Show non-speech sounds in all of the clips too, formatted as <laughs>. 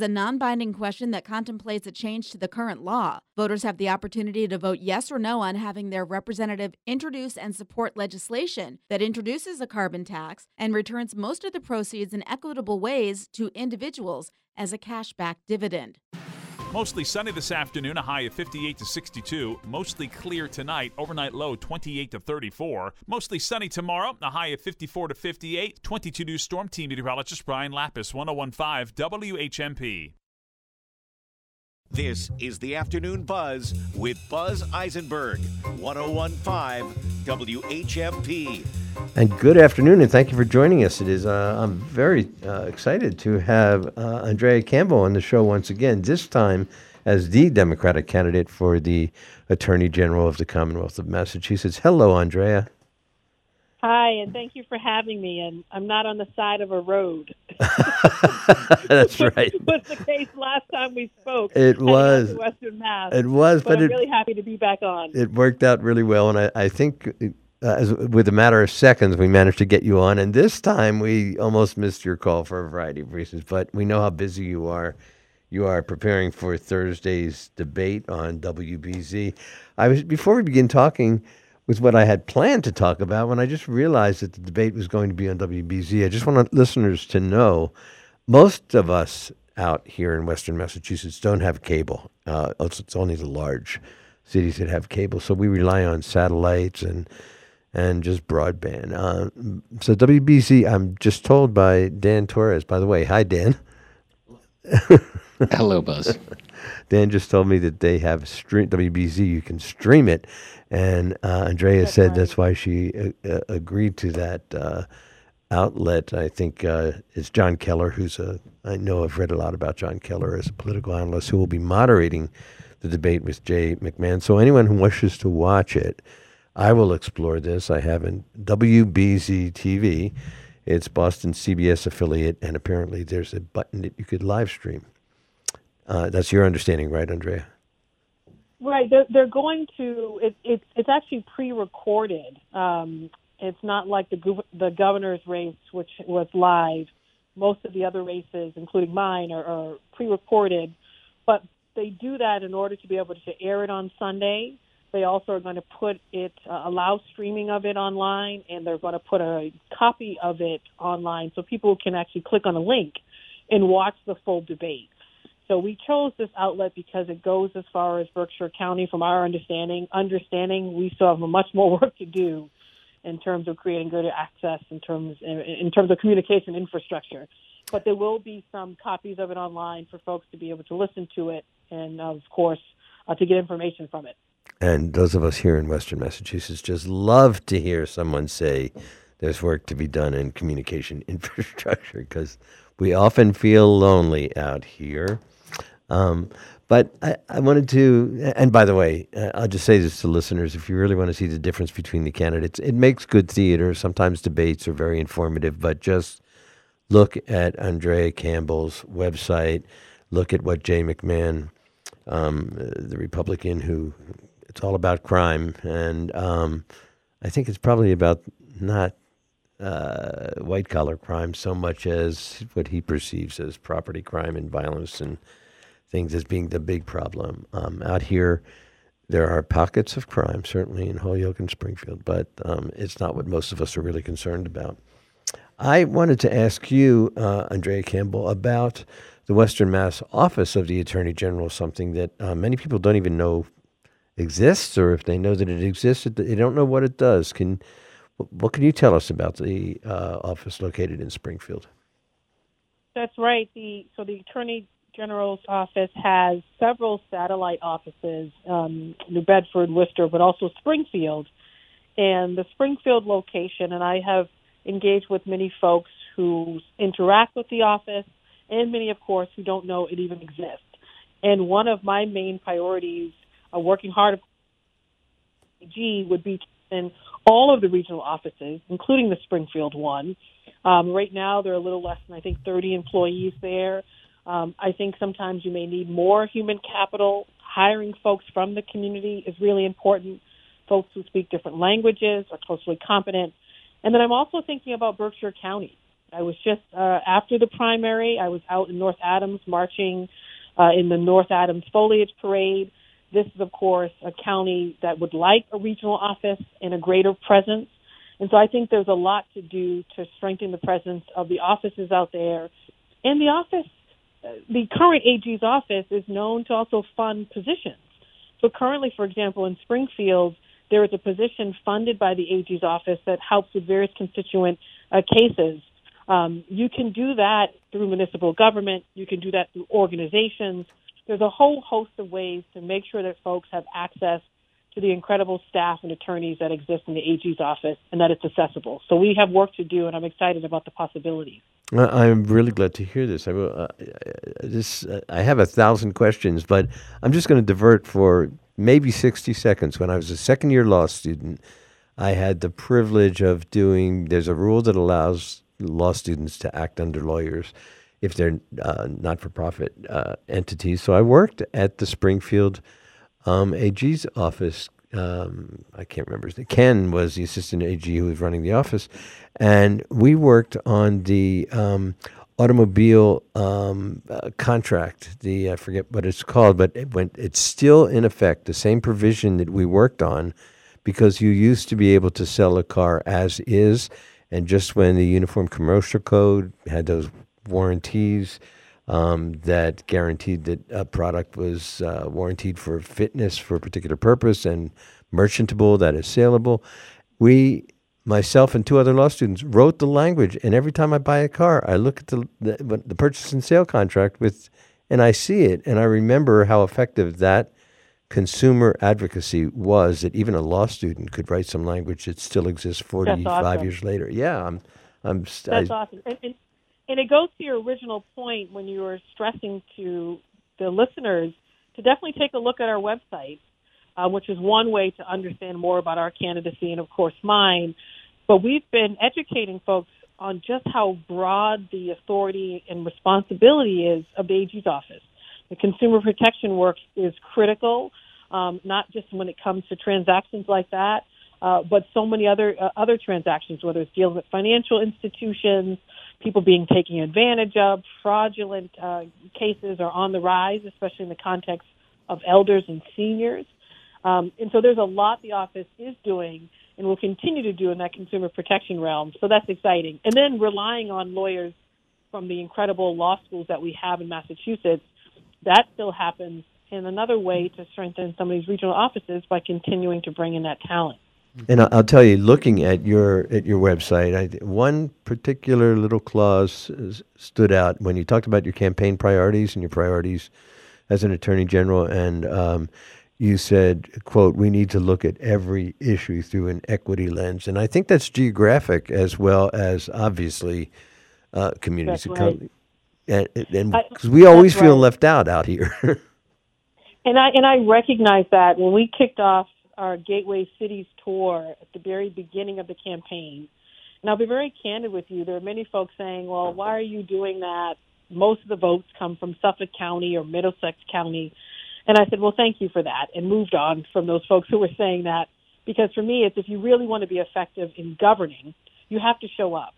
a non binding question that contemplates a change to the current law. Voters have the opportunity to vote yes or no on having their representative introduce and support legislation that introduces a carbon tax and returns most of the proceeds in equitable ways to individuals as a cashback dividend. Mostly sunny this afternoon, a high of 58 to 62. Mostly clear tonight, overnight low 28 to 34. Mostly sunny tomorrow, a high of 54 to 58. 22 News Storm Team meteorologist Brian Lapis, 1015 WHMP. This is the Afternoon Buzz with Buzz Eisenberg, 1015 WHMP. And good afternoon, and thank you for joining us. It is uh, I'm very uh, excited to have uh, Andrea Campbell on the show once again. This time as the Democratic candidate for the Attorney General of the Commonwealth of Massachusetts. Hello, Andrea. Hi, and thank you for having me. And I'm not on the side of a road. <laughs> <laughs> That's right. was the case last time we spoke. It was Western Mass. It was, but, but I'm it, really happy to be back on. It worked out really well, and I, I think uh, as, with a matter of seconds, we managed to get you on. And this time, we almost missed your call for a variety of reasons. But we know how busy you are. You are preparing for Thursday's debate on WBZ. I was before we begin talking with what I had planned to talk about when I just realized that the debate was going to be on WBZ. I just want listeners to know most of us out here in Western Massachusetts don't have cable. Uh, it's, it's only the large cities that have cable, so we rely on satellites and and just broadband. Uh, so WBZ, I'm just told by Dan Torres. By the way, hi Dan. <laughs> Hello, Buzz. <laughs> Dan just told me that they have stream WBZ. You can stream it, and uh, Andrea that's said right. that's why she uh, uh, agreed to that uh, outlet. I think uh, it's Jon Keller, who's a I know I've read a lot about Jon Keller as a political analyst, who will be moderating the debate with Jay McMahon. So anyone who wishes to watch it, I will explore this. I have in WBZ TV. It's Boston CBS affiliate, and apparently there's a button that you could live stream. Uh, that's your understanding, right, Andrea? Right. They're, they're going to. It, it, it's actually pre-recorded. Um, it's not like the the governor's race, which was live. Most of the other races, including mine, are, are pre-recorded, but they do that in order to be able to air it on Sunday. They also are going to put it, uh, allow streaming of it online, and they're going to put a copy of it online so people can actually click on a link and watch the full debate. So we chose this outlet because it goes as far as Berkshire County. From our understanding, understanding we still have much more <laughs> work to do in terms of creating greater access in terms in terms of communication infrastructure. But there will be some copies of it online for folks to be able to listen to it, and of course uh, to get information from it. And those of us here in Western Massachusetts just love to hear someone say there's work to be done in communication <laughs> infrastructure because we often feel lonely out here. Um, but I, I, wanted to, and by the way, uh, I'll just say this to listeners: if you really want to see the difference between the candidates, it makes good theater. Sometimes debates are very informative, but just look at Andrea Campbell's website. Look at what Jay McMahon, um, the Republican who, it's all about crime, and um, I think it's probably about not uh, white collar crime so much as what he perceives as property crime and violence and things as being the big problem. Um, out here, there are pockets of crime, certainly in Holyoke and Springfield, but um, it's not what most of us are really concerned about. I wanted to ask you, uh, Andrea Campbell, about the Western Mass Office of the Attorney General, something that uh, many people don't even know exists, or if they know that it exists, they don't know what it does. Can what can you tell us about the uh, office located in Springfield? That's right. The so the Attorney General's office has several satellite offices, um, New Bedford, Worcester, but also Springfield. And the Springfield location, and I have engaged with many folks who interact with the office, and many, of course, who don't know it even exists. And one of my main priorities, uh, working hard, G would be in all of the regional offices, including the Springfield one. Um, right now, there are a little less than I think 30 employees there. Um, I think sometimes you may need more human capital. Hiring folks from the community is really important. Folks who speak different languages are closely competent. And then I'm also thinking about Berkshire County. I was just uh, after the primary. I was out in North Adams marching uh, in the North Adams Foliage Parade. This is, of course, a county that would like a regional office and a greater presence. And so I think there's a lot to do to strengthen the presence of the offices out there. And the office, the current AG's office is known to also fund positions. So currently, for example, in Springfield, there is a position funded by the AG's office that helps with various constituent uh, cases. Um, you can do that through municipal government. You can do that through organizations. There's a whole host of ways to make sure that folks have access to the incredible staff and attorneys that exist in the AG's office and that it's accessible. So we have work to do, and I'm excited about the possibilities. I'm really glad to hear this. I, uh, this, uh, I have a thousand questions, but I'm just going to divert for maybe 60 seconds. When I was a second year law student, I had the privilege of doing, there's a rule that allows law students to act under lawyers if they're uh, not for profit uh, entities. So I worked at the Springfield um, AG's office. Um, I can't remember his name. Ken was the assistant AG who was running the office. And we worked on the um, automobile um, uh, contract. The I forget what it's called, but it went, it's still in effect. The same provision that we worked on, because you used to be able to sell a car as is, and just when the Uniform Commercial Code had those warranties um, that guaranteed that a product was uh, warranted for fitness for a particular purpose and merchantable, that is saleable, we myself and two other law students wrote the language. And every time I buy a car, I look at the, the, the purchase and sale contract with, and I see it, and I remember how effective that consumer advocacy was. That even a law student could write some language that still exists forty five awesome. years later. Yeah, I'm. I'm. That's I, awesome. And, and, and it goes to your original point when you were stressing to the listeners to definitely take a look at our website, uh, which is one way to understand more about our candidacy and, of course, mine. But we've been educating folks on just how broad the authority and responsibility is of the AG's office. The consumer protection work is critical, um, not just when it comes to transactions like that, uh, but so many other uh, other transactions, whether it's dealing with financial institutions, people being taken advantage of, fraudulent uh, cases are on the rise, especially in the context of elders and seniors. Um, and so there's a lot the office is doing and will continue to do in that consumer protection realm. So that's exciting. And then relying on lawyers from the incredible law schools that we have in Massachusetts, that still happens in another way to strengthen some of these regional offices by continuing to bring in that talent. And I'll tell you, looking at your at your website, I, one particular little clause stood out when you talked about your campaign priorities and your priorities as an attorney general, and um, you said, quote, we need to look at every issue through an equity lens. And I think that's geographic as well as obviously uh, communities. That's right. And because we always feel right. left out out here. <laughs> and I and I recognize that when we kicked off our Gateway Cities tour at the very beginning of the campaign. And I'll be very candid with you. There are many folks saying, "Well, why are you doing that?" Most of the votes come from Suffolk County or Middlesex County and I said, well, thank you for that, and moved on from those folks who were saying that. Because for me, it's if you really want to be effective in governing, you have to show up.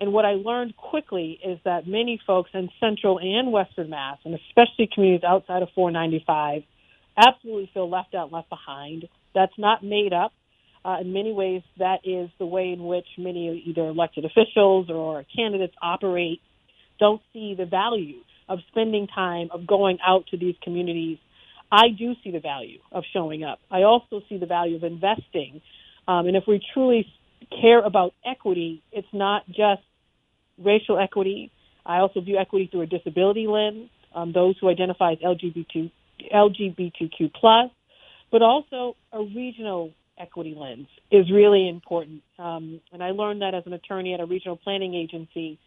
And what I learned quickly is that many folks in Central and Western Mass, and especially communities outside of 495, absolutely feel left out, left behind. That's not made up. Uh, in many ways, that is the way in which many either elected officials or candidates operate. Don't see the value of spending time of going out to these communities I do see the value of showing up. I also see the value of investing. Um, and if we truly care about equity, it's not just racial equity. I also view equity through a disability lens, um, those who identify as LGBT, LGBTQ plus, but also a regional equity lens is really important. Um, and I learned that as an attorney at a regional planning agency.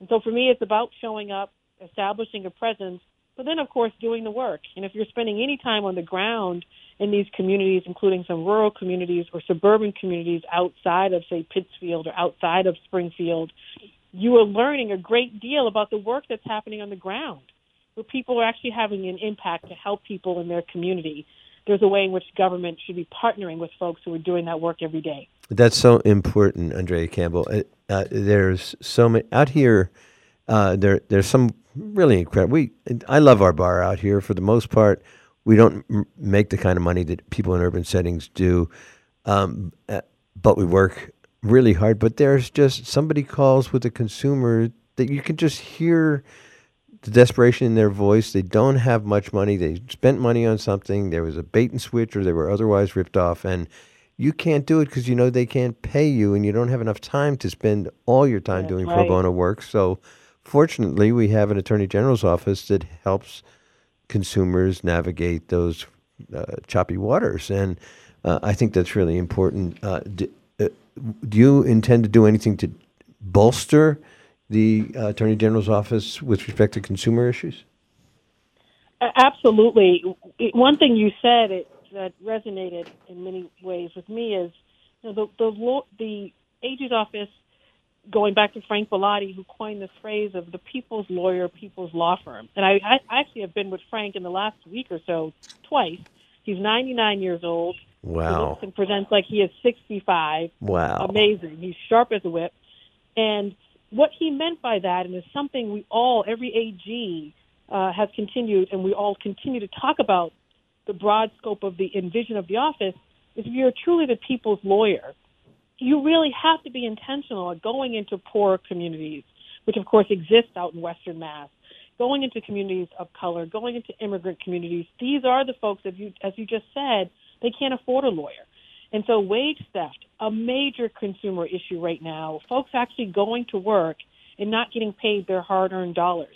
And so for me, it's about showing up, establishing a presence, but then, of course, doing the work. And if you're spending any time on the ground in these communities, including some rural communities or suburban communities outside of, say, Pittsfield or outside of Springfield, you are learning a great deal about the work that's happening on the ground, where people are actually having an impact to help people in their community. There's a way in which government should be partnering with folks who are doing that work every day. That's so important, Andrea Campbell. Uh, there's so many out here. Uh, there, there's some really incredible. We, I love our bar out here. For the most part, we don't m- make the kind of money that people in urban settings do, um, uh, but we work really hard. But there's just somebody calls with a consumer that you can just hear the desperation in their voice. They don't have much money. They spent money on something. There was a bait and switch, or they were otherwise ripped off, and you can't do it because you know they can't pay you, and you don't have enough time to spend all your time That's doing pro bono work. So, fortunately, we have an attorney general's office that helps consumers navigate those uh, choppy waters, and uh, I think that's really important. Uh, do, uh, do you intend to do anything to bolster the uh, attorney general's office with respect to consumer issues? Absolutely. One thing you said it, that resonated in many ways with me is you know, the the the AG's office, going back to Frank Bellotti, who coined this phrase of the people's lawyer, people's law firm. And I, I actually have been with Frank in the last week or so twice. He's 99 years old. He Wow! looks and presents like he is 65 Wow! amazing. He's sharp as a whip. And what he meant by that, and is something we all, every AG, uh, has continued, and we all continue to talk about the broad scope of the envision of the office, is if you're truly the people's lawyer, you really have to be intentional at going into poor communities, which of course exist out in Western Mass, going into communities of color, going into immigrant communities. These are the folks, as you, as you just said, they can't afford a lawyer. And so wage theft, a major consumer issue right now, folks actually going to work and not getting paid their hard earned dollars.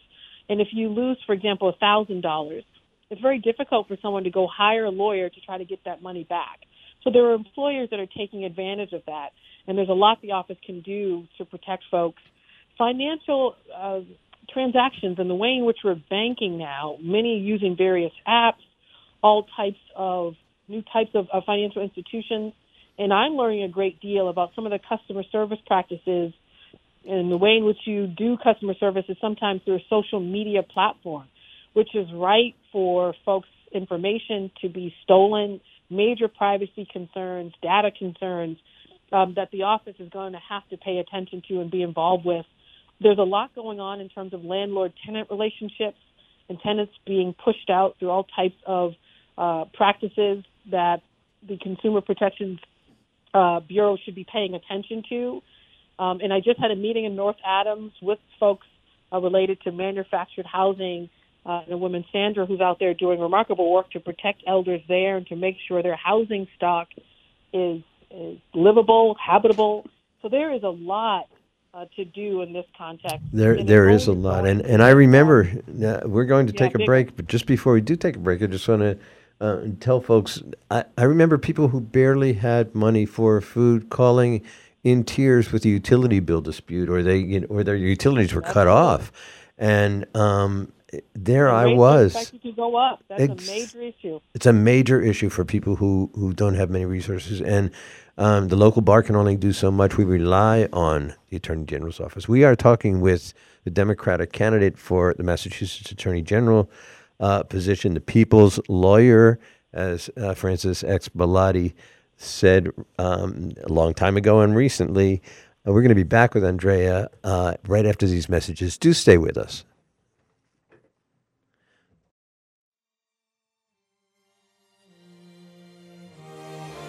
And if you lose, for example, a thousand dollars, it's very difficult for someone to go hire a lawyer to try to get that money back. So there are employers that are taking advantage of that, and there's a lot the office can do to protect folks. Financial uh, transactions and the way in which we're banking now, many using various apps, all types of new types of, of financial institutions, and I'm learning a great deal about some of the customer service practices and the way in which you do customer service is sometimes through a social media platform, which is right for folks' information to be stolen, major privacy concerns, data concerns um, that the office is going to have to pay attention to and be involved with. There's a lot going on in terms of landlord-tenant relationships and tenants being pushed out through all types of uh, practices that the Consumer Protections uh, Bureau should be paying attention to. Um, and I just had a meeting in North Adams with folks uh, related to manufactured housing. Uh, and a woman, Sandra, who's out there doing remarkable work to protect elders there and to make sure their housing stock is, is livable, habitable. So there is a lot uh, to do in this context. There, And there is a lot, and and I remember uh, we're going to Yeah, take a break, but just before we do take a break, I just want to uh, tell folks. I, I remember people who barely had money for food calling in tears with a utility bill dispute, or they, you know, or their utilities were cut off, and um, there I was. to go up. That's Ex- a major issue. It's a major issue for people who, who don't have many resources, and um, the local bar can only do so much. We rely on the Attorney General's office. We are talking with the Democratic candidate for the Massachusetts Attorney General uh, position, the people's lawyer, as uh, Francis X. Bellotti said um, a long time ago and recently. Uh, we're going to be back with Andrea uh, right after these messages. Do stay with us.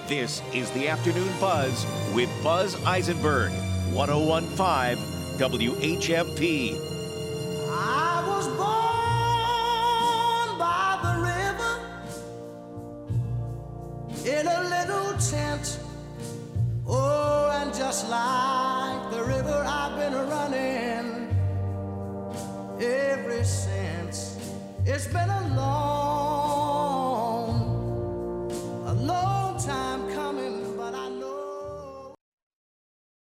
This is the Afternoon Buzz with Buzz Eisenberg, 1015 WHMP. I was born in a little tent. Oh, and just like the river, I've been running ever since. It's been a long,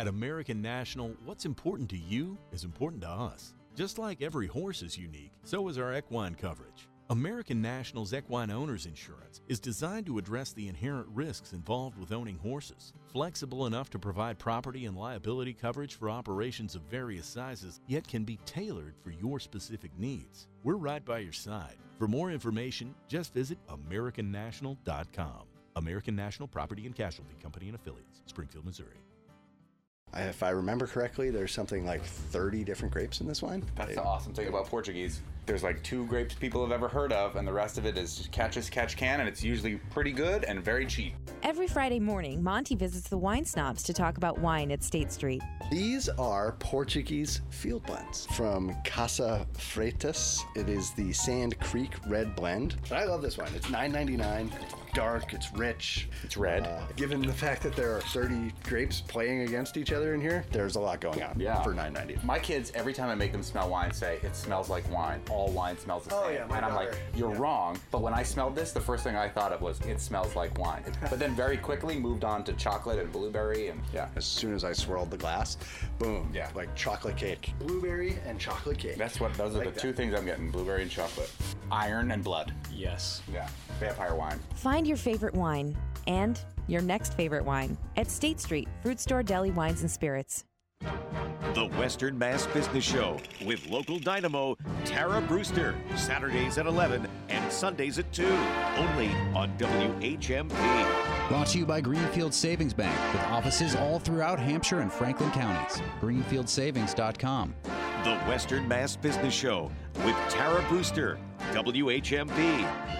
At American National, what's important to you is important to us. Just like every horse is unique, so is our equine coverage. American National's Equine Owners Insurance is designed to address the inherent risks involved with owning horses. Flexible enough to provide property and liability coverage for operations of various sizes, yet can be tailored for your specific needs. We're right by your side. For more information, just visit AmericanNational.com. American National Property and Casualty Company and Affiliates, Springfield, Missouri. If I remember correctly, there's something like 30 different grapes in this wine. That's the awesome thing about Portuguese. There's like two grapes people have ever heard of, and the rest of it is just catch as catch can, and it's usually pretty good and very cheap. Every Friday morning, Monte visits the wine snobs to talk about wine at State Street. These are Portuguese field blends from Casa Freitas. It is the Sand Creek Red Blend. But I love this wine. It's $9.99. It's dark. It's rich. It's red. Uh, given the fact that there are 30 grapes playing against each other in here, there's a lot going on Yeah. for $9.99. My kids, every time I make them smell wine, say it smells like wine. All wine smells the Oh, same. yeah, my and I'm like, you're wrong. But when I smelled this, the first thing I thought of was it smells like wine. <laughs> but then very quickly moved on to chocolate and blueberry, and yeah. As soon as I swirled the glass, boom, Yeah. like chocolate cake. Blueberry and chocolate cake. That's what those are Like the two things I'm getting: blueberry and chocolate, iron and blood. Yes. Yeah, vampire wine. Find your favorite wine and your next favorite wine at State Street, Fruit Store Deli Wines and Spirits. The Western Mass Business Show with local dynamo Tara Brewster. Saturdays at 11 and Sundays at 2. Only on WHMP. Brought to you by Greenfield Savings Bank with offices all throughout Hampshire and Franklin counties. GreenfieldSavings.com. The Western Mass Business Show with Tara Brewster. WHMP.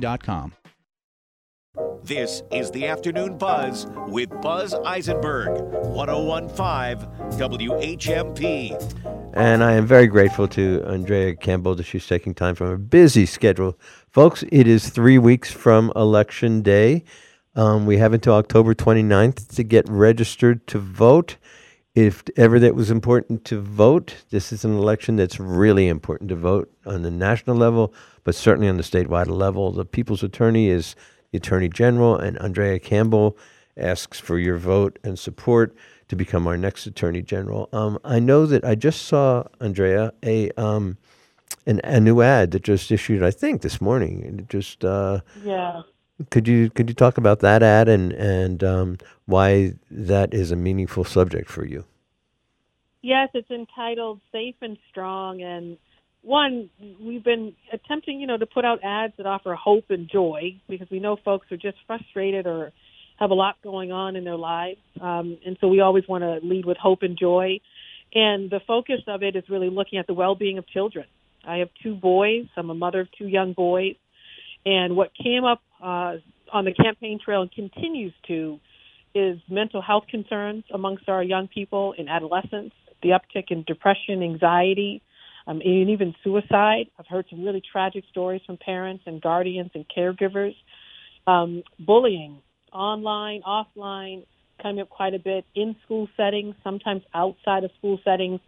WHMP.com. This is the Afternoon Buzz with Buzz Eisenberg. 1015 WHMP. And I am very grateful to Andrea Campbell that she's taking time from her busy schedule. Folks, it is three weeks from Election Day. Um, we have until October 29th to get registered to vote. If ever that was important to vote, this is an election that's really important to vote on the national level, but certainly on the statewide level. The people's attorney is the attorney general, and Andrea Campbell asks for your vote and support to become our next attorney general. Um, I know that I just saw Andrea a um, an, a new ad that just issued, I think, this morning. It just uh, Yeah. Could you could you talk about that ad and and um, why that is a meaningful subject for you? Yes, it's entitled Safe and Strong. And one, we've been attempting, you know, to put out ads that offer hope and joy because we know folks are just frustrated or have a lot going on in their lives. Um, and so we always want to lead with hope and joy. And the focus of it is really looking at the well being of children. I have two boys. I'm a mother of two young boys. And what came up uh, on the campaign trail and continues to is mental health concerns amongst our young people and adolescents, the uptick in depression, anxiety, um, and even suicide. I've heard some really tragic stories from parents and guardians and caregivers. Um, bullying, online, offline, coming up quite a bit in school settings, sometimes outside of school settings.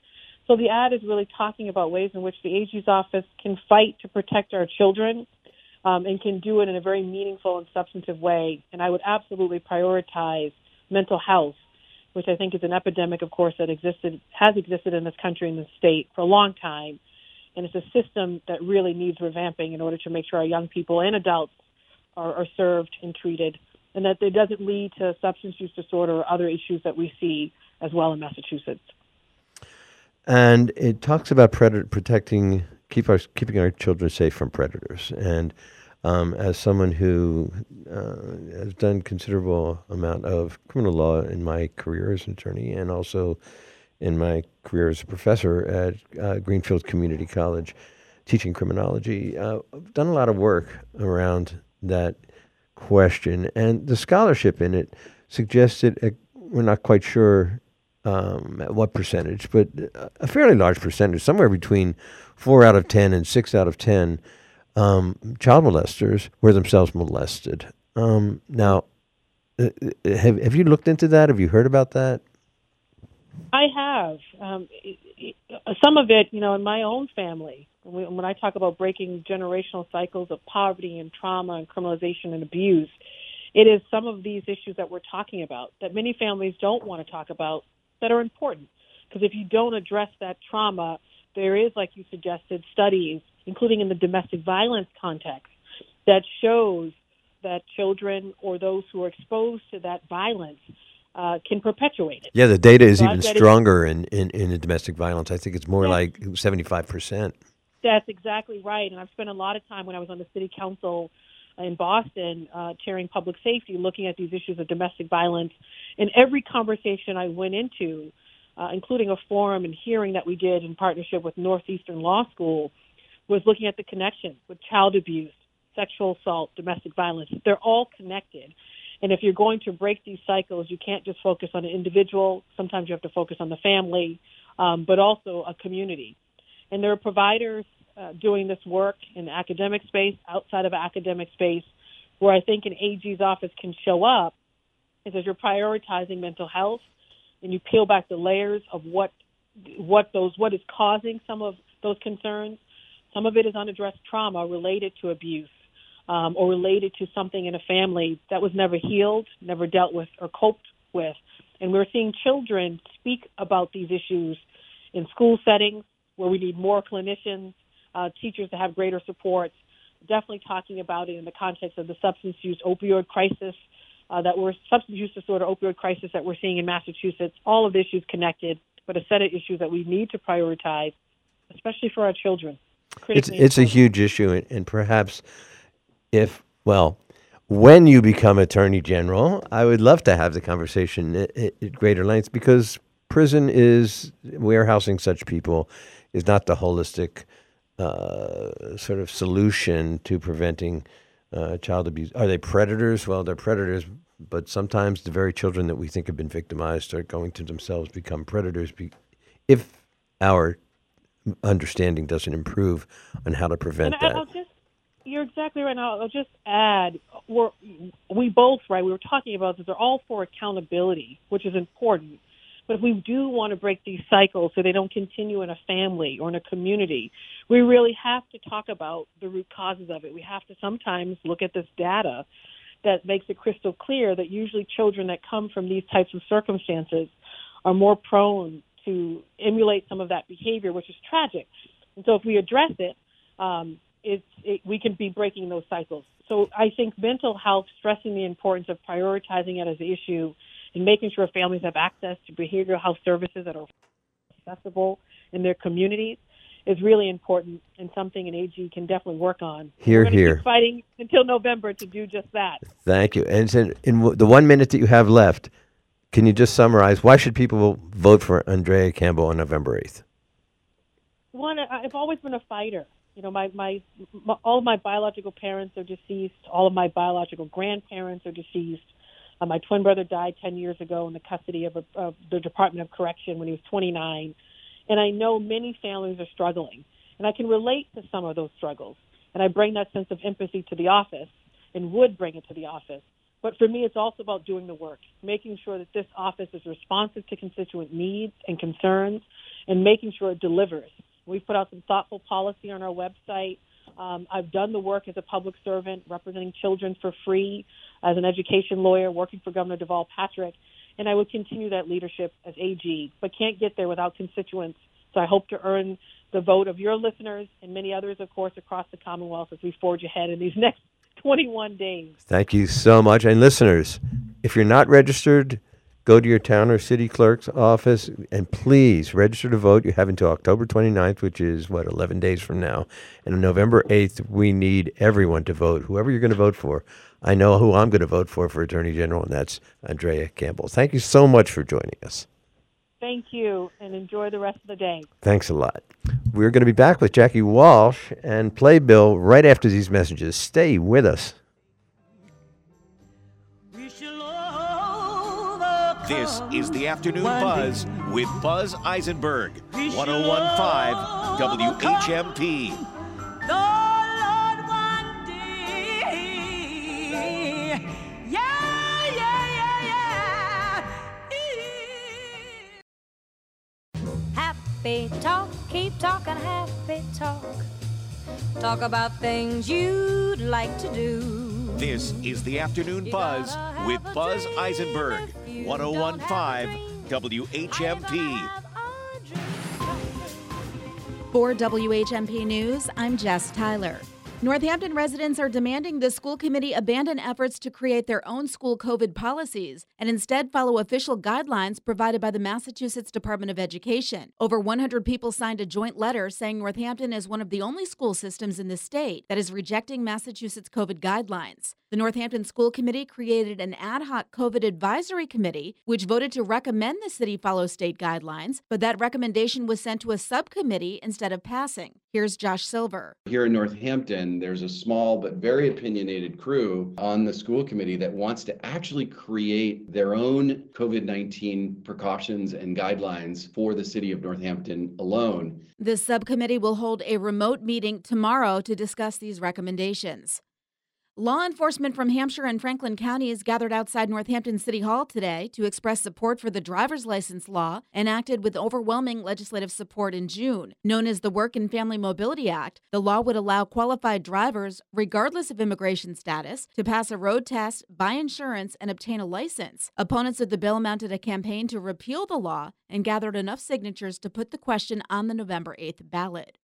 So the ad is really talking about ways in which the AG's office can fight to protect our children um, and can do it in a very meaningful and substantive way. And I would absolutely prioritize mental health, which I think is an epidemic, of course, that existed has existed in this country and this state for a long time. and it's a system that really needs revamping in order to make sure our young people and adults are, are served and treated, and that it doesn't lead to substance use disorder or other issues that we see as well in Massachusetts. And it talks about predator protecting, keep our keeping our children safe from predators. And um, as someone who uh, has done considerable amount of criminal law in my career as an attorney, and also in my career as a professor at uh, Greenfield Community College, teaching criminology, uh, I've done a lot of work around that question, and the scholarship in it suggested uh, we're not quite sure um, at what percentage, but a fairly large percentage, somewhere between four out of ten and six out of ten, um, child molesters were themselves molested. Um, now, uh, uh, have have you looked into that? Have you heard about that? I have. Um, some of it, you know, in my own family. When I talk about breaking generational cycles of poverty and trauma and criminalization and abuse, it is some of these issues that we're talking about that many families don't want to talk about that are important. Because if you don't address that trauma, there is, like you suggested, studies, including in the domestic violence context, that shows that children or those who are exposed to that violence uh, can perpetuate it. Yeah, the data is so even stronger in, in, in the domestic violence. I think it's more like 75%. That's exactly right. And I've spent a lot of time when I was on the city council in Boston uh, chairing public safety, looking at these issues of domestic violence. In every conversation I went into, uh, including a forum and hearing that we did in partnership with Northeastern Law School, was looking at the connection with child abuse, sexual assault, domestic violence. They're all connected. And if you're going to break these cycles, you can't just focus on an individual. Sometimes you have to focus on the family, um, but also a community. And there are providers uh, doing this work in the academic space, outside of academic space, where I think an AG's office can show up is as you're prioritizing mental health and you peel back the layers of what what those what is causing some of those concerns. Some of it is unaddressed trauma related to abuse um, or related to something in a family that was never healed, never dealt with, or coped with. And we're seeing children speak about these issues in school settings where we need more clinicians, uh, teachers to have greater support. Definitely talking about it in the context of the substance use opioid crisis uh, that we're substance use disorder opioid crisis that we're seeing in Massachusetts. All of the issues connected, but a set of issues that we need to prioritize, especially for our children. It's it's a huge issue, and, and perhaps if, well, when you become attorney general, I would love to have the conversation at, at, greater length because prison is warehousing such people is not the holistic uh, sort of solution to preventing uh, child abuse. Are they predators? Well, they're predators, but sometimes the very children that we think have been victimized are going to themselves become predators be- if our understanding doesn't improve on how to prevent and that. Just you're exactly right. Now, I'll just add, we're, we both, right, we were talking about this, they're all for accountability, which is important. But if we do want to break these cycles so they don't continue in a family or in a community, we really have to talk about the root causes of it. We have to sometimes look at this data that makes it crystal clear that usually children that come from these types of circumstances are more prone to emulate some of that behavior, which is tragic. And so if we address it, um, it, we can be breaking those cycles. So I think mental health, stressing the importance of prioritizing it as an issue and making sure families have access to behavioral health services that are accessible in their communities is really important and something an AG can definitely work on. Here, We're here. Fighting until November to do just that. Thank you. And in, in w- the one minute that you have left, can you just summarize why should people vote for Andrea Campbell on November eighth? One, I've always been a fighter you know, my, my, my all of my biological parents are deceased. All of my biological grandparents are deceased. Uh, my twin brother died 10 years ago in the custody of, a, of the Department of Correction when he was 29. And I know many families are struggling. And I can relate to some of those struggles. And I bring that sense of empathy to the office and would bring it to the office. But for me, it's also about doing the work, making sure that this office is responsive to constituent needs and concerns, and making sure it delivers. We've put out some thoughtful policy on our website. Um, I've done the work as a public servant, representing children for free, as an education lawyer, working for Governor Deval Patrick, and I would continue that leadership as AG, but can't get there without constituents. So I hope to earn the vote of your listeners and many others, of course, across the Commonwealth as we forge ahead in these <laughs> next 21 days. Thank you so much. And listeners, if you're not registered, go to your town or city clerk's office and please register to vote. You have until October 29th, which is what, 11 days from now. And on November 8th, we need everyone to vote, whoever you're going to vote for. I know who I'm going to vote for for Attorney General, and that's Andrea Campbell. Thank you so much for joining us. Thank you, and enjoy the rest of the day. Thanks a lot. We're going to be back with Jackie Walsh and Playbill right after these messages. Stay with us. This is the Afternoon Buzz with Buzz Eisenberg, 1015 WHMP. Happy talk, keep talking happy talk. Talk about things you'd like to do. This is the Afternoon Buzz with Buzz Eisenberg, 1015 WHMP. For WHMP News, I'm Jess Tyler. Northampton residents are demanding the school committee abandon efforts to create their own school COVID policies and instead follow official guidelines provided by the Massachusetts Department of Education. Over 100 people signed a joint letter saying Northampton is one of the only school systems in the state that is rejecting Massachusetts COVID guidelines. The Northampton School Committee created an ad hoc COVID advisory committee, which voted to recommend the city follow state guidelines, but that recommendation was sent to a subcommittee instead of passing. Here's Josh Silver. Here in Northampton, there's a small but very opinionated crew on the school committee that wants to actually create their own COVID 19 precautions and guidelines for the city of Northampton alone. The subcommittee will hold a remote meeting tomorrow to discuss these recommendations. Law enforcement from Hampshire and Franklin counties gathered outside Northampton City Hall today to express support for the driver's license law enacted with overwhelming legislative support in June. Known as the Work and Family Mobility Act, the law would allow qualified drivers, regardless of immigration status, to pass a road test, buy insurance, and obtain a license. Opponents of the bill mounted a campaign to repeal the law and gathered enough signatures to put the question on the November 8th ballot.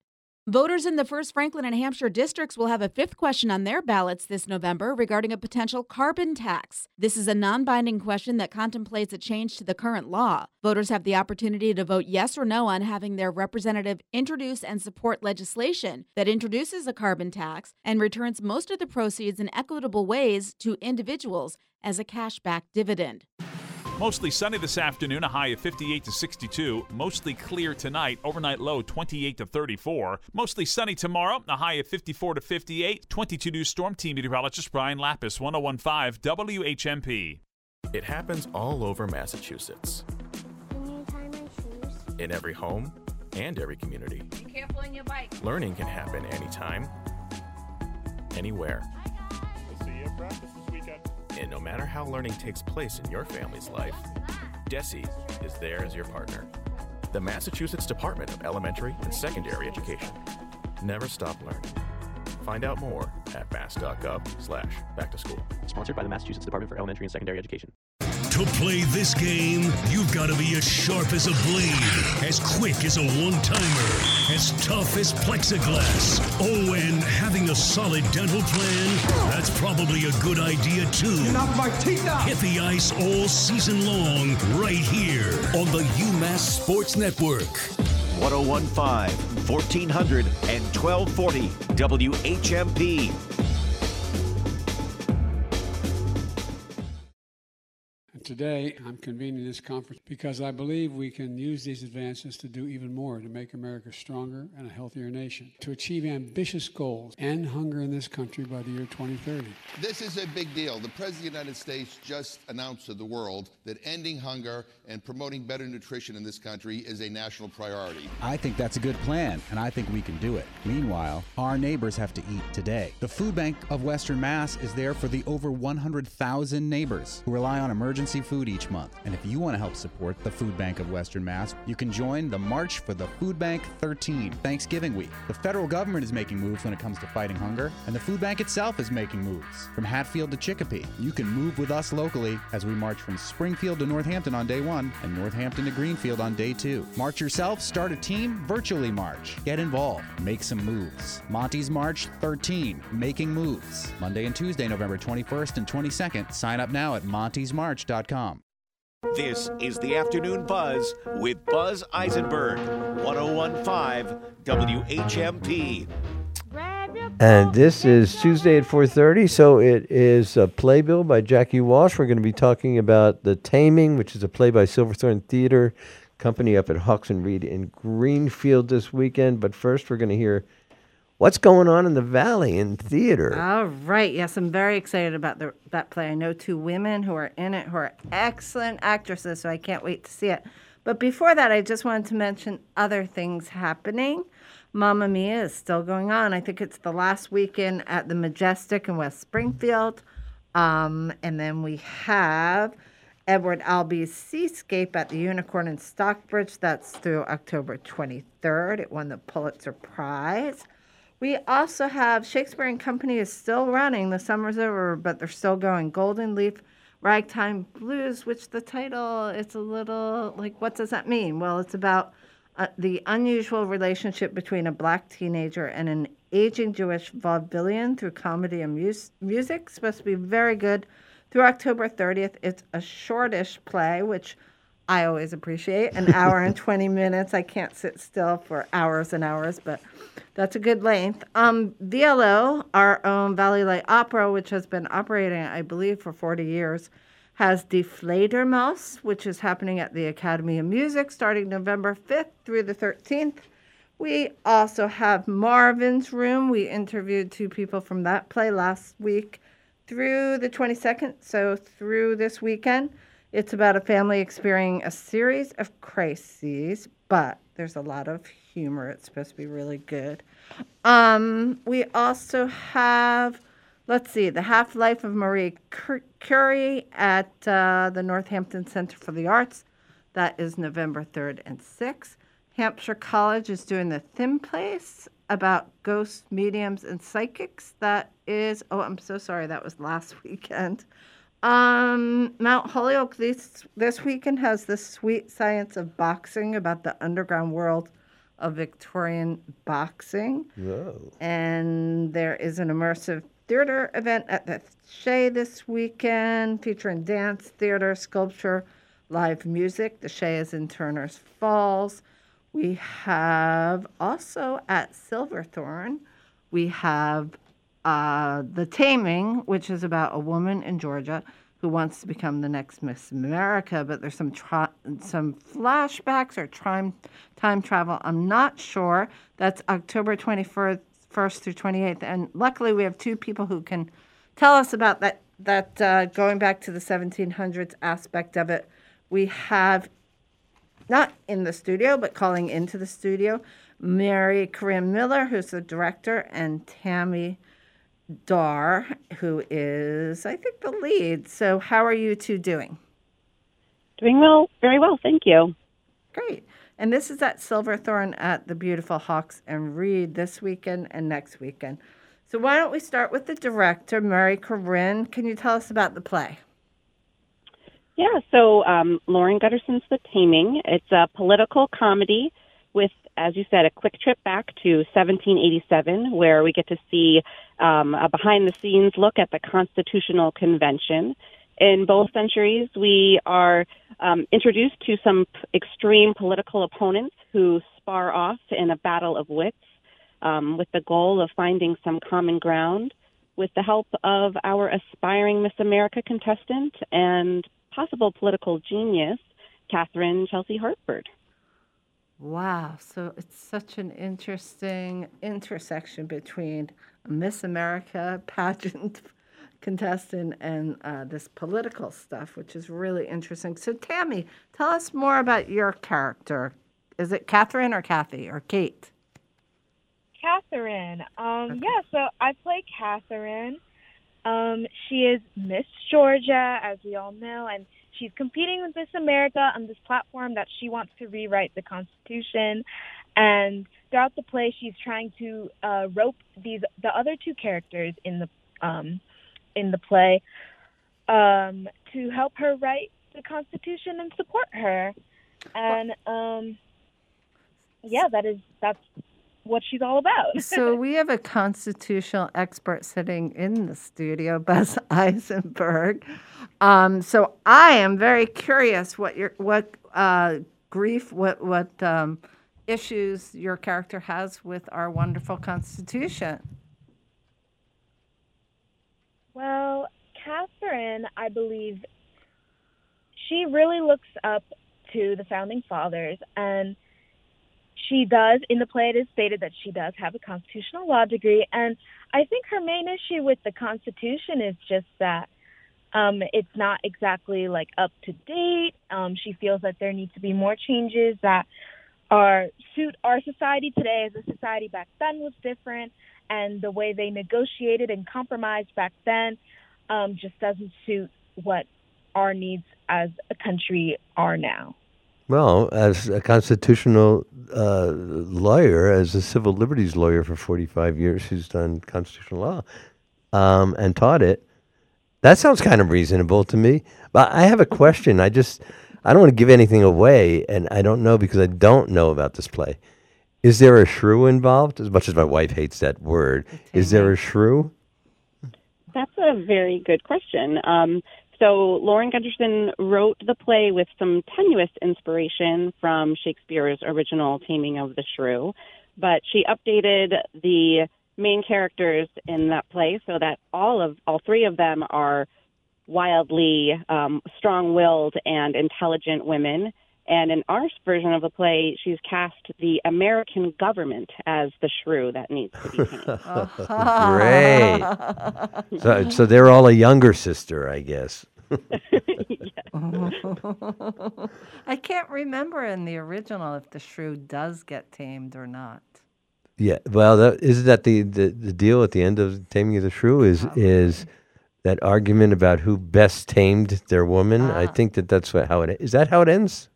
Voters in the first Franklin and Hampshire districts will have a fifth question on their ballots this November regarding a potential carbon tax. This is a non binding question that contemplates a change to the current law. Voters have the opportunity to vote yes or no on having their representative introduce and support legislation that introduces a carbon tax and returns most of the proceeds in equitable ways to individuals as a cashback dividend. Mostly sunny this afternoon, a high of 58 to 62. Mostly clear tonight, overnight low 28 to 34. Mostly sunny tomorrow, a high of 54 to 58. 22 News Storm Team meteorologist Brian Lapis, 1015 WHMP. It happens all over Massachusetts. In every home and every community. Be careful on your bike. Learning can happen anytime, anywhere. We'll see you at practice this weekend. And no matter how learning takes place in your family's life, DESE is there as your partner. The Massachusetts Department of Elementary and Secondary Education. Never stop learning. Find out more at mass.gov slash back to school. Sponsored by the Massachusetts Department for Elementary and Secondary Education. To play this game, you've got to be as sharp as a blade, as quick as a one timer, as tough as plexiglass. Oh, and having a solid dental plan, that's probably a good idea too. You knocked my teeth out. Hit the ice all season long, right here on the UMass Sports Network. 1015, 1400, and 1240 WHMP. Today, I'm convening this conference because I believe we can use these advances to do even more to make America stronger and a healthier nation, to achieve ambitious goals, and hunger in this country by the year 2030. This is a big deal. The President of the United States just announced to the world that ending hunger and promoting better nutrition in this country is a national priority. I think that's a good plan, and I think we can do it. Meanwhile, our neighbors have to eat today. The Food Bank of Western Mass is there for the over 100,000 neighbors who rely on emergency food each month. And if you want to help support the Food Bank of Western Mass, you can join the March for the Food Bank 13 Thanksgiving week. The federal government is making moves when it comes to fighting hunger, and the food bank itself is making moves. From Hatfield to Chicopee, you can move with us locally as we march from Springfield to Northampton on day one and Northampton to Greenfield on day two. March yourself, start a team, virtually march. Get involved, make some moves. Monte's March 13, making moves. Monday and Tuesday, November 21st and 22nd. Sign up now at montesmarch.com. This is the Afternoon Buzz with Buzz Eisenberg, 1015 WHMP. And this is Tuesday at 4:30, so it is a playbill by Jackie Walsh. We're going to be talking about The Taming, which is a play by Silverthorne Theater Company up at Hawks and Reed in Greenfield this weekend. But first, we're going to hear what's going on in the Valley in theater. All right. Yes, I'm very excited about the, that play. I know two women who are in it who are excellent actresses, so I can't wait to see it. But before that, I just wanted to mention other things happening. Mamma Mia is still going on. I think it's the last weekend at the Majestic in West Springfield. Um, and then we have Edward Albee's Seascape at the Unicorn in Stockbridge. That's through October 23rd. It won the Pulitzer Prize. We also have Shakespeare and Company is still running. The summer's over, but they're still going. Golden Leaf Ragtime Blues, which the title it's a little like what does that mean? Well, it's about uh, the unusual relationship between a black teenager and an aging Jewish vaudevillian through comedy and mus- music. Supposed to be very good. Through October 30th, it's a shortish play, which I always appreciate. An <laughs> hour and 20 minutes. I can't sit still for hours and hours, but that's a good length. Um, VLO, our own Valley Light Opera, which has been operating, I believe, for 40 years, has Die Fledermaus, which is happening at the Academy of Music starting November 5th through the 13th. We also have Marvin's Room. We interviewed two people from that play last week through the 22nd, so through this weekend. It's about a family experiencing a series of crises, but there's a lot of humor. It's supposed to be really good. Um, we also have, let's see, The Half Life of Marie Curie at uh, the Northampton Center for the Arts. That is November 3rd and 6th. Hampshire College is doing the Thin Place about ghosts, mediums, and psychics. That is, oh, I'm so sorry, that was last <laughs> weekend. Um, Mount Holyoke this this weekend has the Sweet Science of Boxing about the underground world of Victorian boxing. Whoa. And there is an immersive theater event at the Shea this weekend featuring dance, theater, sculpture, live music. The Shea is in Turner's Falls. We have also at Silverthorne, we have uh, The Taming, which is about a woman in Georgia who wants to become the next Miss America, but there's some tra- some flashbacks or time time travel. I'm not sure. That's October 21st through 28th, and luckily we have two people who can tell us about that. That uh, going back to the 1700s aspect of it, we have not in the studio, but calling into the studio, Mary Corinne Miller, who's the director, and Tammy Dar, who is, I think, the lead. So, how are you two doing? Doing well, very well, thank you. Great. And this is at Silverthorne at the beautiful Hawks and Reed this weekend and next weekend. So, why don't we start with the director, Mary Corinne? Can you tell us about the play? Yeah, so um, Lauren Gunderson's The Taming. It's a political comedy as you said, a quick trip back to 1787, where we get to see um, a behind the scenes look at the Constitutional Convention. In both centuries, we are um, introduced to some p- extreme political opponents who spar off in a battle of wits um, with the goal of finding some common ground with the help of our aspiring Miss America contestant and possible political genius, Catherine Chelsea Hartford. Wow. So it's such an interesting intersection between Miss America pageant <laughs> contestant and uh, this political stuff, which is really interesting. So, Tammy, tell us more about your character. Is it Catherine or Kathy or Kate? Catherine. Um, Yeah, so I play Catherine. Um, she is Miss Georgia, as we all know, and she's competing with Miss America on this platform that she wants to rewrite the Constitution. And throughout the play, she's trying to uh, rope these the other two characters in the um, in the play um, to help her write the Constitution and support her. And um, yeah, that is that's what she's all about. <laughs> so we have a constitutional expert sitting in the studio, <laughs> Buzz Eisenberg. Um, so I am very curious what your what uh, grief, what what um, issues your character has with our wonderful Constitution. Well, Catherine, I believe, she really looks up to the founding fathers, and she does. In the play, it is stated that she does have a constitutional law degree, and I think her main issue with the Constitution is just that um, it's not exactly like up to date. Um, she feels that there needs to be more changes that are suit our society today as a society back then was different and the way they negotiated and compromised back then um, just doesn't suit what our needs as a country are now. Well, as a constitutional uh, lawyer, as a civil liberties lawyer for 45 years who's done constitutional law um, and taught it, that sounds kind of reasonable to me. But I have a question. I just, I don't want to give anything away, and I don't know because I don't know about this play. Is there a shrew involved? As much as my wife hates that word, is there a shrew? That's a very good question. Um, so Lauren Gunderson wrote the play with some tenuous inspiration from Shakespeare's original Taming of the Shrew, but she updated the main characters in that play so that all of all three of them are wildly um, strong-willed and intelligent women. And in our version of the play, she's cast the American government as the shrew that needs to be <laughs> tamed. <laughs> Great. so, so they're all a younger sister, I guess. <laughs> I can't remember in the original if the shrew does get tamed or not. Yeah, well, that, isn't that the, the, the deal at the end of Taming of the Shrew? Is is that argument about who best tamed their woman? I think that that's what, how it is. That how it ends?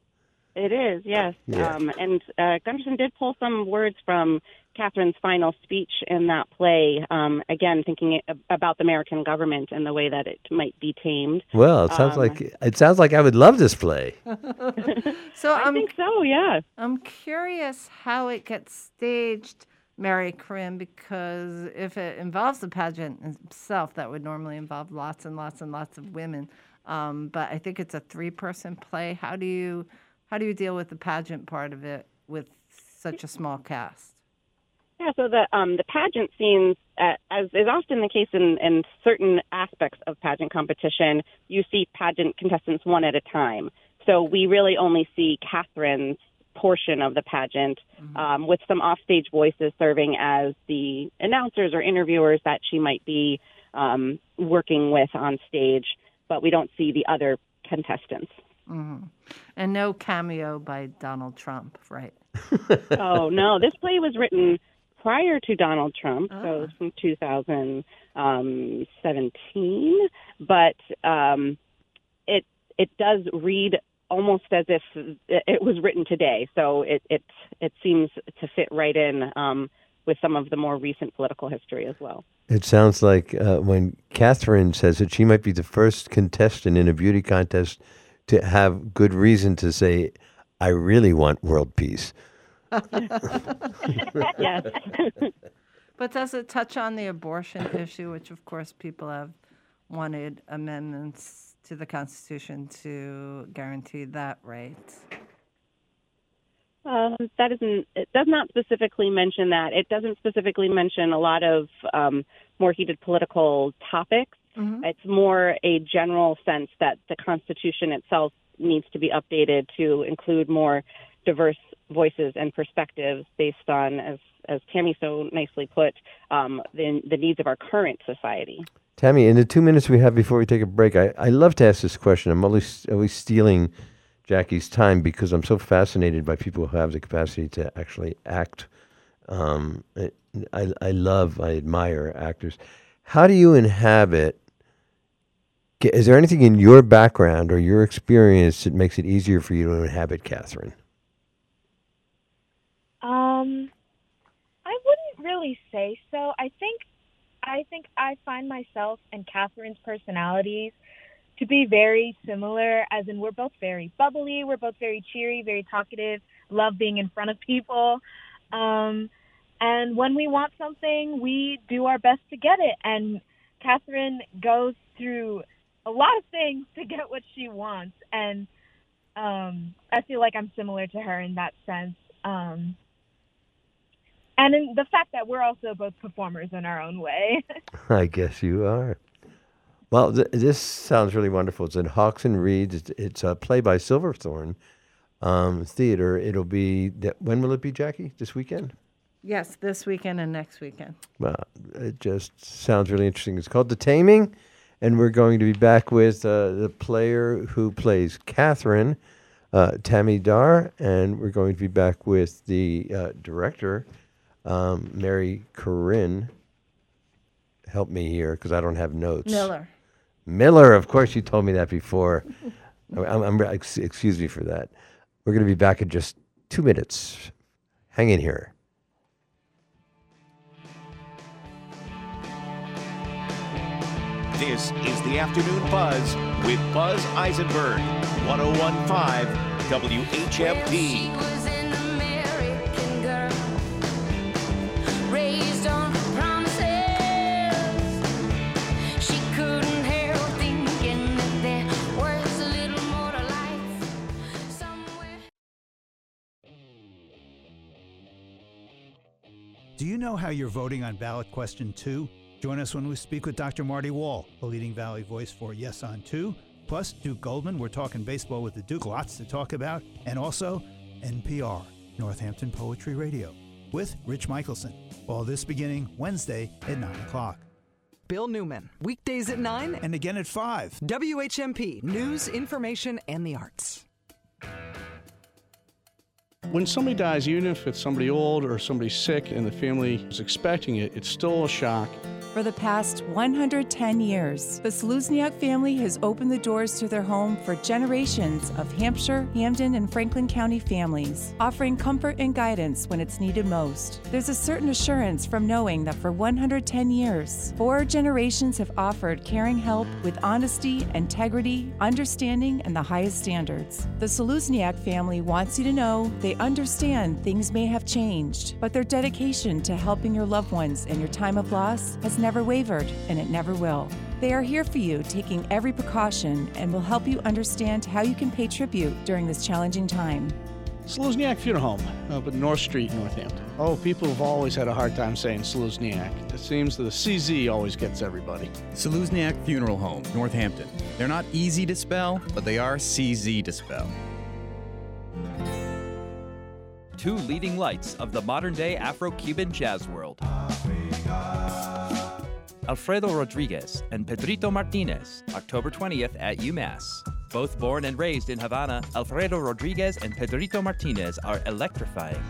It is, yes. Yeah. Um, and uh, Gunderson did pull some words from Catherine's final speech in that play. Um, again, thinking about the American government and the way that it might be tamed. Well, it sounds Um, like it sounds like I would love this play. <laughs> So I I'm, think so, yeah. I'm curious how it gets staged, Mary Corinne, because if it involves the pageant itself, that would normally involve lots and lots and lots of women. Um, but I think it's a three-person play. How do you how do you deal with the pageant part of it with such a small cast? Yeah, so the um, the pageant scenes, uh, as is often the case in, in certain aspects of pageant competition, you see pageant contestants one at a time. So we really only see Catherine's portion of the pageant, um, with some offstage voices serving as the announcers or interviewers that she might be um, working with on stage. But we don't see the other contestants. hmm And no cameo by Donald Trump, right? <laughs> oh no, this play was written prior to Donald Trump, so from 2017. But um, it it does read almost as if it was written today. So it it it seems to fit right in um, with some of the more recent political history as well. It sounds like uh, when Catherine says that she might be the first contestant in a beauty contest to have good reason to say, "I really want world peace." Yes. But does it touch on the abortion issue, which of course people have wanted amendments to the Constitution to guarantee that right? Um, that isn't. It does not specifically mention that. It doesn't specifically mention a lot of um, more heated political topics. It's more a general sense that the Constitution itself needs to be updated to include more diverse voices and perspectives based on, as as Tammy so nicely put, um, the the needs of our current society. Tammy, in the two minutes we have before we take a break, I, I love to ask this question. I'm always always stealing Jackie's time because I'm so fascinated by people who have the capacity to actually act. Um, I, I I love, I admire actors. How do you inhabit Is there anything in your background or your experience that makes it easier for you to inhabit Catherine? Um, I wouldn't really say so. I think, I think I find myself and Catherine's personalities to be very similar. As in, we're both very bubbly, we're both very cheery, very talkative, love being in front of people. Um, and when we want something, we do our best to get it. And Catherine goes through a lot of things to get what she wants, and um, I feel like I'm similar to her in that sense. Um, and in the fact that we're also both performers in our own way. <laughs> I guess you are. Well, th- this sounds really wonderful. It's in Hawks and Reeds. It's, it's a play by Silverthorne um, Theater. It'll be, th- when will it be, Jackie? This weekend? Yes, this weekend and next weekend. Well, it just sounds really interesting. It's called The Taming, and we're going to be back with uh, the player who plays Catherine, uh, Tammy Dar, and we're going to be back with the uh, director, um, Mary Corinne. Help me here because I don't have notes. Miller. Miller, of course, you told me that before. <laughs> I'm, I'm, ex- excuse me for that. We're going to be back in just two minutes. Hang in here. This is the Afternoon Buzz with Buzz Eisenberg, 1015 WHMP. Know how you're voting on ballot question two? Join us when we speak with Dr. Marty Wall, a leading Valley voice for Yes on Two. Plus, Duke Goldman, we're talking baseball with the Duke, lots to talk about. And also, NPR, Northampton Poetry Radio, with Rich Michelson. All this beginning Wednesday at 9 o'clock. Bill Newman, weekdays at 9 and again at 5. WHMP, news, information, and the arts. When somebody dies, even if it's somebody old or somebody sick and the family is expecting it, it's still a shock. For the past 110 years, the Czelusniak family has opened the doors to their home for generations of Hampshire, Hampden, and Franklin County families, offering comfort and guidance when it's needed most. There's a certain assurance from knowing that for 110 years, four generations have offered caring help with honesty, integrity, understanding, and the highest standards. The Czelusniak family wants you to know they understand things may have changed, but their dedication to helping your loved ones in your time of loss has never wavered, and it never will. They are here for you, taking every precaution, and will help you understand how you can pay tribute during this challenging time. Czelusniak Funeral Home up at North Street, Northampton. Oh, people have always had a hard time saying Czelusniak. It seems that the CZ always gets everybody. Czelusniak Funeral Home, Northampton. They're not easy to spell, but they are CZ to spell. Two leading lights of the modern day Afro Cuban jazz world. Alfredo Rodriguez and Pedrito Martinez, October 20th at UMass. Both born and raised in Havana, Alfredo Rodriguez and Pedrito Martinez are electrifying.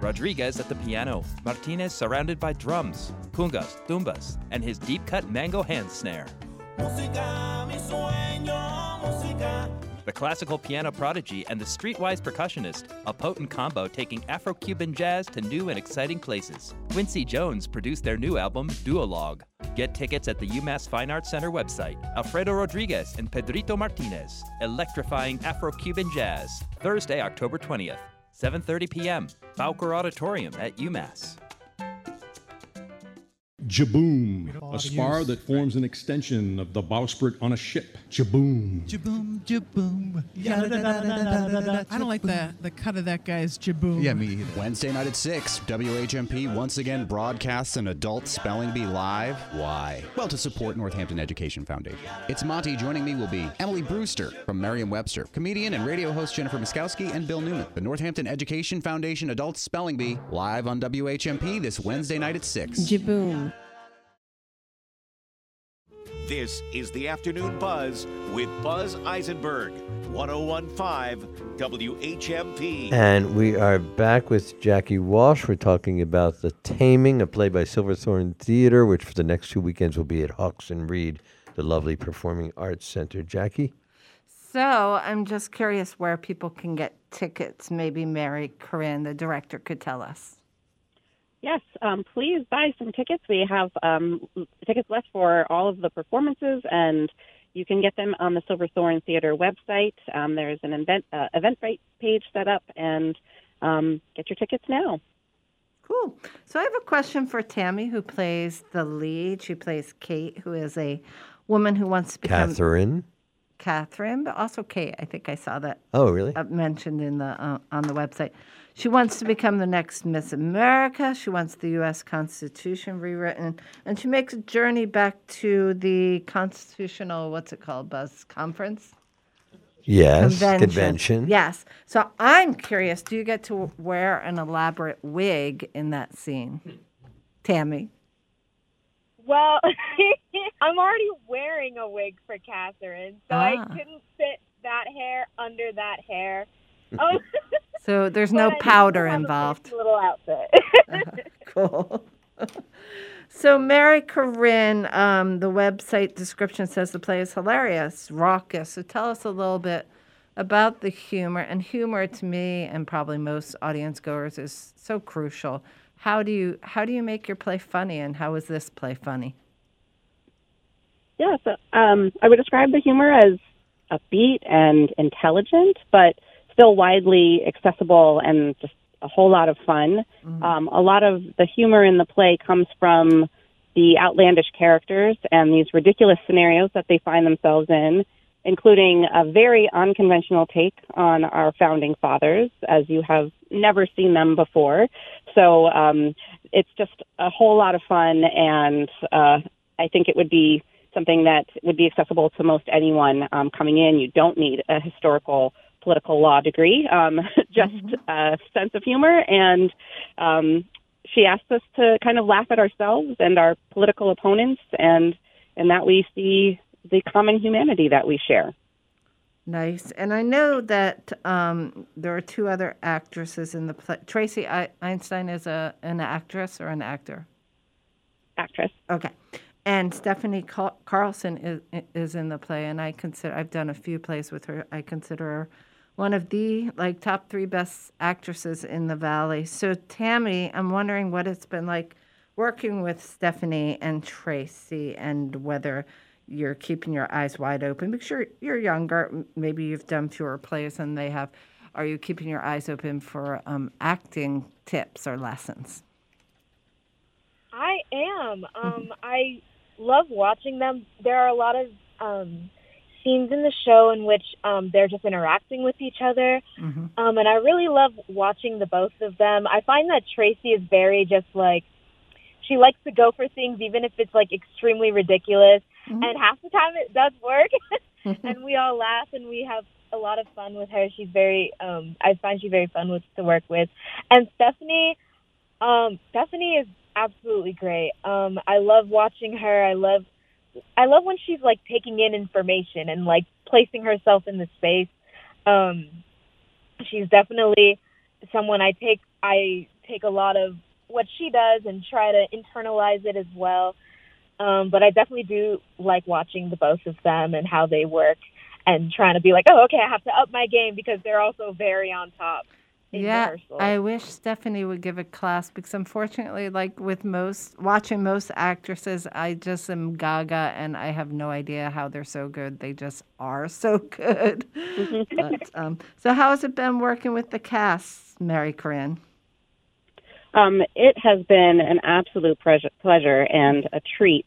Rodriguez at the piano, Martinez surrounded by drums, congas, tumbas, and his deep cut mango hand snare. The classical piano prodigy and the streetwise percussionist, a potent combo taking Afro Cuban jazz to new and exciting places. Quincy Jones produced their new album, Duologue. Get tickets at the UMass Fine Arts Center website. Alfredo Rodriguez and Pedrito Martinez, electrifying Afro Cuban jazz. Thursday, October 20th, 7:30 p.m. Bowker Auditorium at UMass. Jibboom, a spar that forms an extension of the bowsprit on a ship. Jibboom. Jibboom, jibboom. I don't like the, the cut of that guy's jibboom. Yeah, me either. Wednesday night at 6, WHMP once again broadcasts an adult spelling bee live. Why? Well, to support Northampton Education Foundation. It's Monte. Joining me will be Emily Brewster from Merriam Webster, comedian and radio host Jennifer Miskowski, and Bill Newman. The Northampton Education Foundation Adult Spelling Bee live on WHMP this Wednesday night at 6. Jibboom. This is the Afternoon Buzz with Buzz Eisenberg, 1015 WHMP. And we are back with Jackie Walsh. We're talking about The Taming, a play by Silverthorne Theater, which for the next two weekends will be at Hawks and Reed, the lovely Performing Arts Center. Jackie? So I'm just curious where people can get tickets. Maybe Mary Corinne, the director, could tell us. Yes, um, please buy some tickets. We have um, tickets left for all of the performances, and you can get them on the Silverthorne Theater website. Um, there's an event uh, Eventbrite page set up, and um, get your tickets now. Cool. So I have a question for Tammy, who plays the lead. She plays Kate, who is a woman who wants to become Catherine? Catherine, but also Kate. I think I saw that. Oh, really? uh, mentioned in the uh, on the website. She wants to become the next Miss America. She wants the U.S. Constitution rewritten, and she makes a journey back to the constitutional. What's it called? Buzz conference. Yes, convention. Yes. So I'm curious. Do you get to wear an elaborate wig in that scene, Tammy? Well, <laughs> I'm already wearing a wig for Catherine, so I Ah. couldn't fit that hair under that hair. Oh, <laughs> So there's no but I powder still have a involved. fancy Little outfit. <laughs> Cool. <laughs> so, Mary Corinne, um, the website description says the play is hilarious, raucous. So, tell us a little bit about the humor. And humor, to me, and probably most audience goers, is so crucial. How do you how do you make your play funny, and how is this play funny? Yeah, so um, I would describe the humor as upbeat and intelligent, but still widely accessible and just a whole lot of fun. Um, a lot of the humor in the play comes from the outlandish characters and these ridiculous scenarios that they find themselves in, including a very unconventional take on our founding fathers, as you have never seen them before. So um, it's just a whole lot of fun, and uh, I think it would be something that would be accessible to most anyone um, coming in. You don't need a historical political law degree, um, <laughs> just a sense of humor. And um, she asked us to kind of laugh at ourselves and our political opponents, and in that we see the common humanity that we share. Nice. And I know that um, there are two other actresses in the play. Tracy Einstein is a an actress or an actor? Actress. Okay. And Stephanie Carlson is is in the play, and I consider I've done a few plays with her. I consider her one of the like top three best actresses in the valley. So Tammy, I'm wondering what it's been like working with Stephanie and Tracy, and whether you're keeping your eyes wide open because you're you're younger. Maybe you've done fewer plays than they have. Are you keeping your eyes open for um, acting tips or lessons? I am. Um, I love watching them. There are a lot of um, scenes in the show in which um, they're just interacting with each other. Mm-hmm. Um, and I really love watching the both of them. I find that Tracy is very just like, she likes to go for things even if it's like extremely ridiculous. And half the time it does work. <laughs> <laughs> and we all laugh and we have a lot of fun with her. She's very, um, I find she very fun with to work with. And Stephanie, um, Stephanie is absolutely great. Um, I love watching her. I love, I love when she's like taking in information and like placing herself in the space. Um, she's definitely someone I take. I take a lot of what she does and try to internalize it as well. Um, but I definitely do like watching the both of them and how they work and trying to be like, oh, okay, I have to up my game because they're also very on top. Yeah. I wish Stephanie would give a class because unfortunately, like with most watching most actresses, I just am gaga and I have no idea how they're so good. They just are so <laughs> good. but, <laughs> um, so, how has it been working with the cast, Mary Corinne? Um, it has been an absolute pleasure, pleasure and a treat.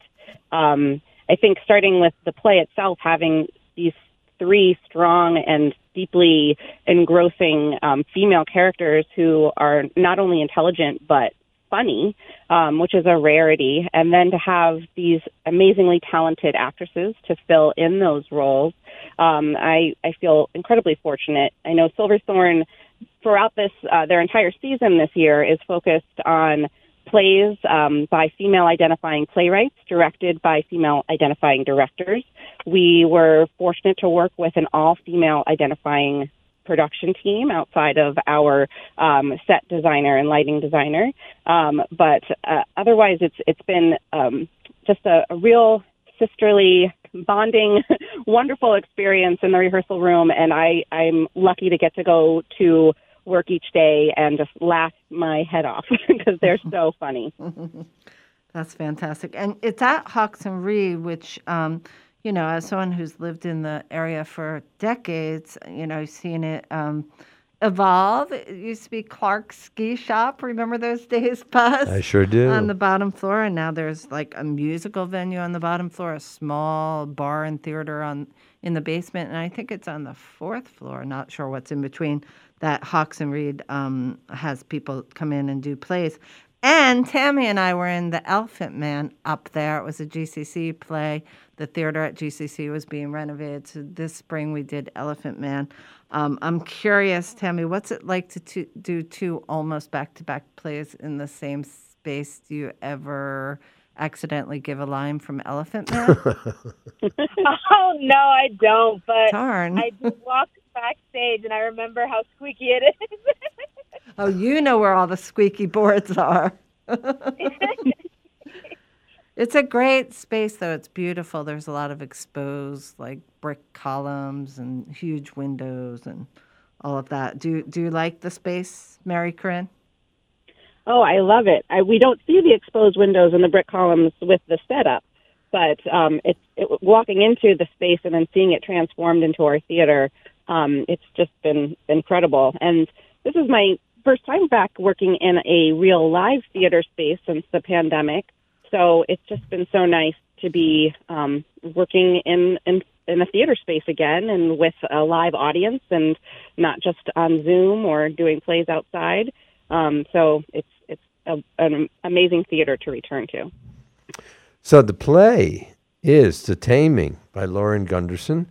Um, I think starting with the play itself, having these three strong and deeply engrossing um, female characters who are not only intelligent but funny, um, which is a rarity, and then to have these amazingly talented actresses to fill in those roles, um, I, I feel incredibly fortunate. I know Silverthorne throughout this uh, their entire season this year is focused on plays um, by female identifying playwrights, directed by female identifying directors. We were fortunate to work with an all female identifying production team outside of our um, set designer and lighting designer. Um, but uh, otherwise, it's it's been um, just a, a real sisterly bonding <laughs> wonderful experience in the rehearsal room and i i'm lucky to get to go to work each day and just laugh my head off <laughs> because they're so funny <laughs> That's fantastic. And it's at Hawks and Reed, which, um, you know, as someone who's lived in the area for decades, you know, seen it um, evolve. It used to be Clark's Ski Shop. Remember those <laughs> days, Buzz? I sure do. On the bottom floor, and now there's like a musical venue on the bottom floor, a small bar and theater on in the basement, and I think it's on the fourth floor. Not sure what's in between. That Hawks and Reed um, has people come in and do plays. And Tammy and I were in The Elephant Man up there. It was a GCC play. The theater at GCC was being renovated. So this spring we did Elephant Man. Um, I'm curious, Tammy, what's it like to, to do two almost back to back plays in the same space? Do you ever accidentally give a line from Elephant Man? <laughs> oh no, I don't. But Darn. I did walk backstage, and I remember how squeaky it is. <laughs> oh, you know where all the squeaky boards are. <laughs> It's a great space, though. It's beautiful. There's a lot of exposed, like brick columns and huge windows and all of that. Do Do you like the space, Mary Corinne? Oh, I love it. I, we don't see the exposed windows and the brick columns with the setup, but um, it's it, walking into the space and then seeing it transformed into our theater. Um, it's just been incredible. And this is my first time back working in a real live theater space since the pandemic. So it's just been so nice to be um, working in, in in a theater space again and with a live audience and not just on Zoom or doing plays outside. Um, so it's it's a, an amazing theater to return to. So the play is The Taming by Lauren Gunderson.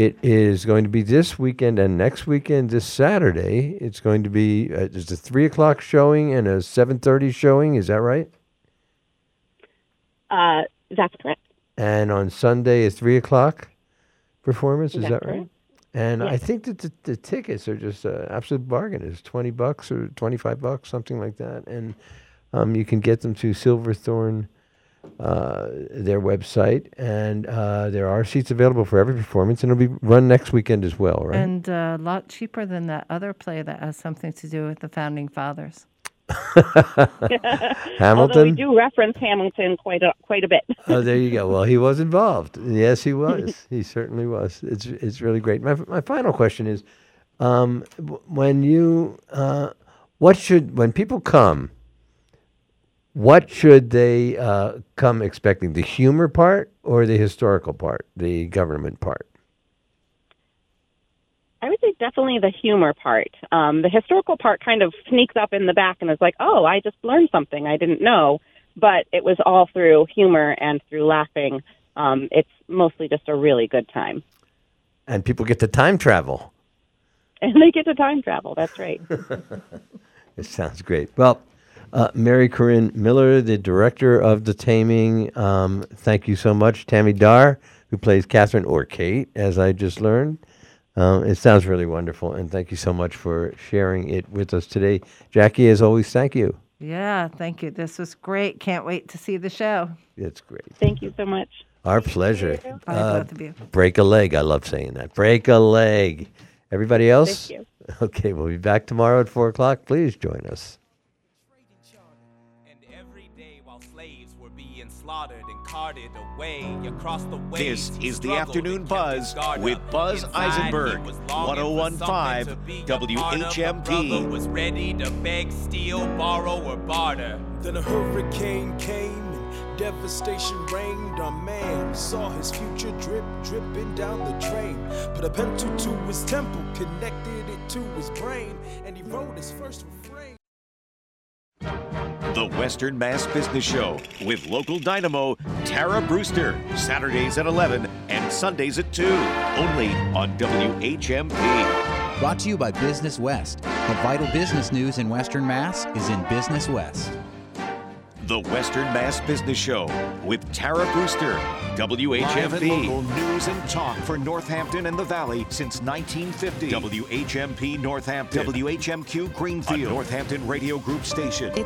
It is going to be this weekend and next weekend, this Saturday. It's going to be uh, there's a three o'clock showing and a seven thirty showing. Is that right? Uh, that's correct. And on Sunday, a three o'clock performance. Is That's that right? correct. And I think that the, the tickets are just an absolute bargain. It's twenty bucks or twenty five bucks, something like that. And um, you can get them through Silverthorne, uh, their website, and uh, there are seats available for every performance, and it'll be run next weekend as well, right? And uh, a lot cheaper than that other play that has something to do with the founding fathers. <laughs> Hamilton. Although we do reference Hamilton quite a quite a bit. <laughs> oh, there you go. Well, he was involved. Yes, he <laughs> was. he certainly was. It's it's really great. My my final question is, um, when you uh, what should when people come, what should they uh, come expecting? The humor part or the historical part, the government part? I would say definitely the humor part. Um, the historical part kind of sneaks up in the back and is like, oh, I just learned something I didn't know. But it was all through humor and through laughing. Um, it's mostly just a really good time. And people get to time travel. <laughs> And they get to time travel. That's right. <laughs> It sounds great. Well, uh, Mary Corinne Miller, the director of The Taming, um, thank you so much. Tammy Dar, who plays Catherine or Kate, as I just learned. Um, it sounds really wonderful, and thank you so much for sharing it with us today. Jackie, as always, thank you. Yeah, thank you. This was great. Can't wait to see the show. It's great. Thank you so much. Our pleasure. Bye, Uh, both of you. Break a leg. I love saying that. Break a leg. Everybody else? Thank you. <laughs> Okay, we'll be back tomorrow at 4 o'clock. Please join us. This is the Afternoon Buzz with Buzz Eisenberg, 1015 WHMP. was ready to beg, steal, borrow, or barter. Then a hurricane came and devastation reigned. Our man saw his future drip, dripping down the drain. Put a pencil to his temple, connected it to his brain, and he wrote his first refrain. The Western Mass Business Show with local dynamo Tara Brewster, Saturdays at 11 and Sundays at 2, only on WHMP. Brought to you by Business West. The vital business news in Western Mass is in Business West. The Western Mass Business Show with Tara Brewster, Live and WHMP. local news and talk for Northampton and the Valley since 1950. WHMP Northampton. WHMQ Greenfield. A Northampton Radio Group station.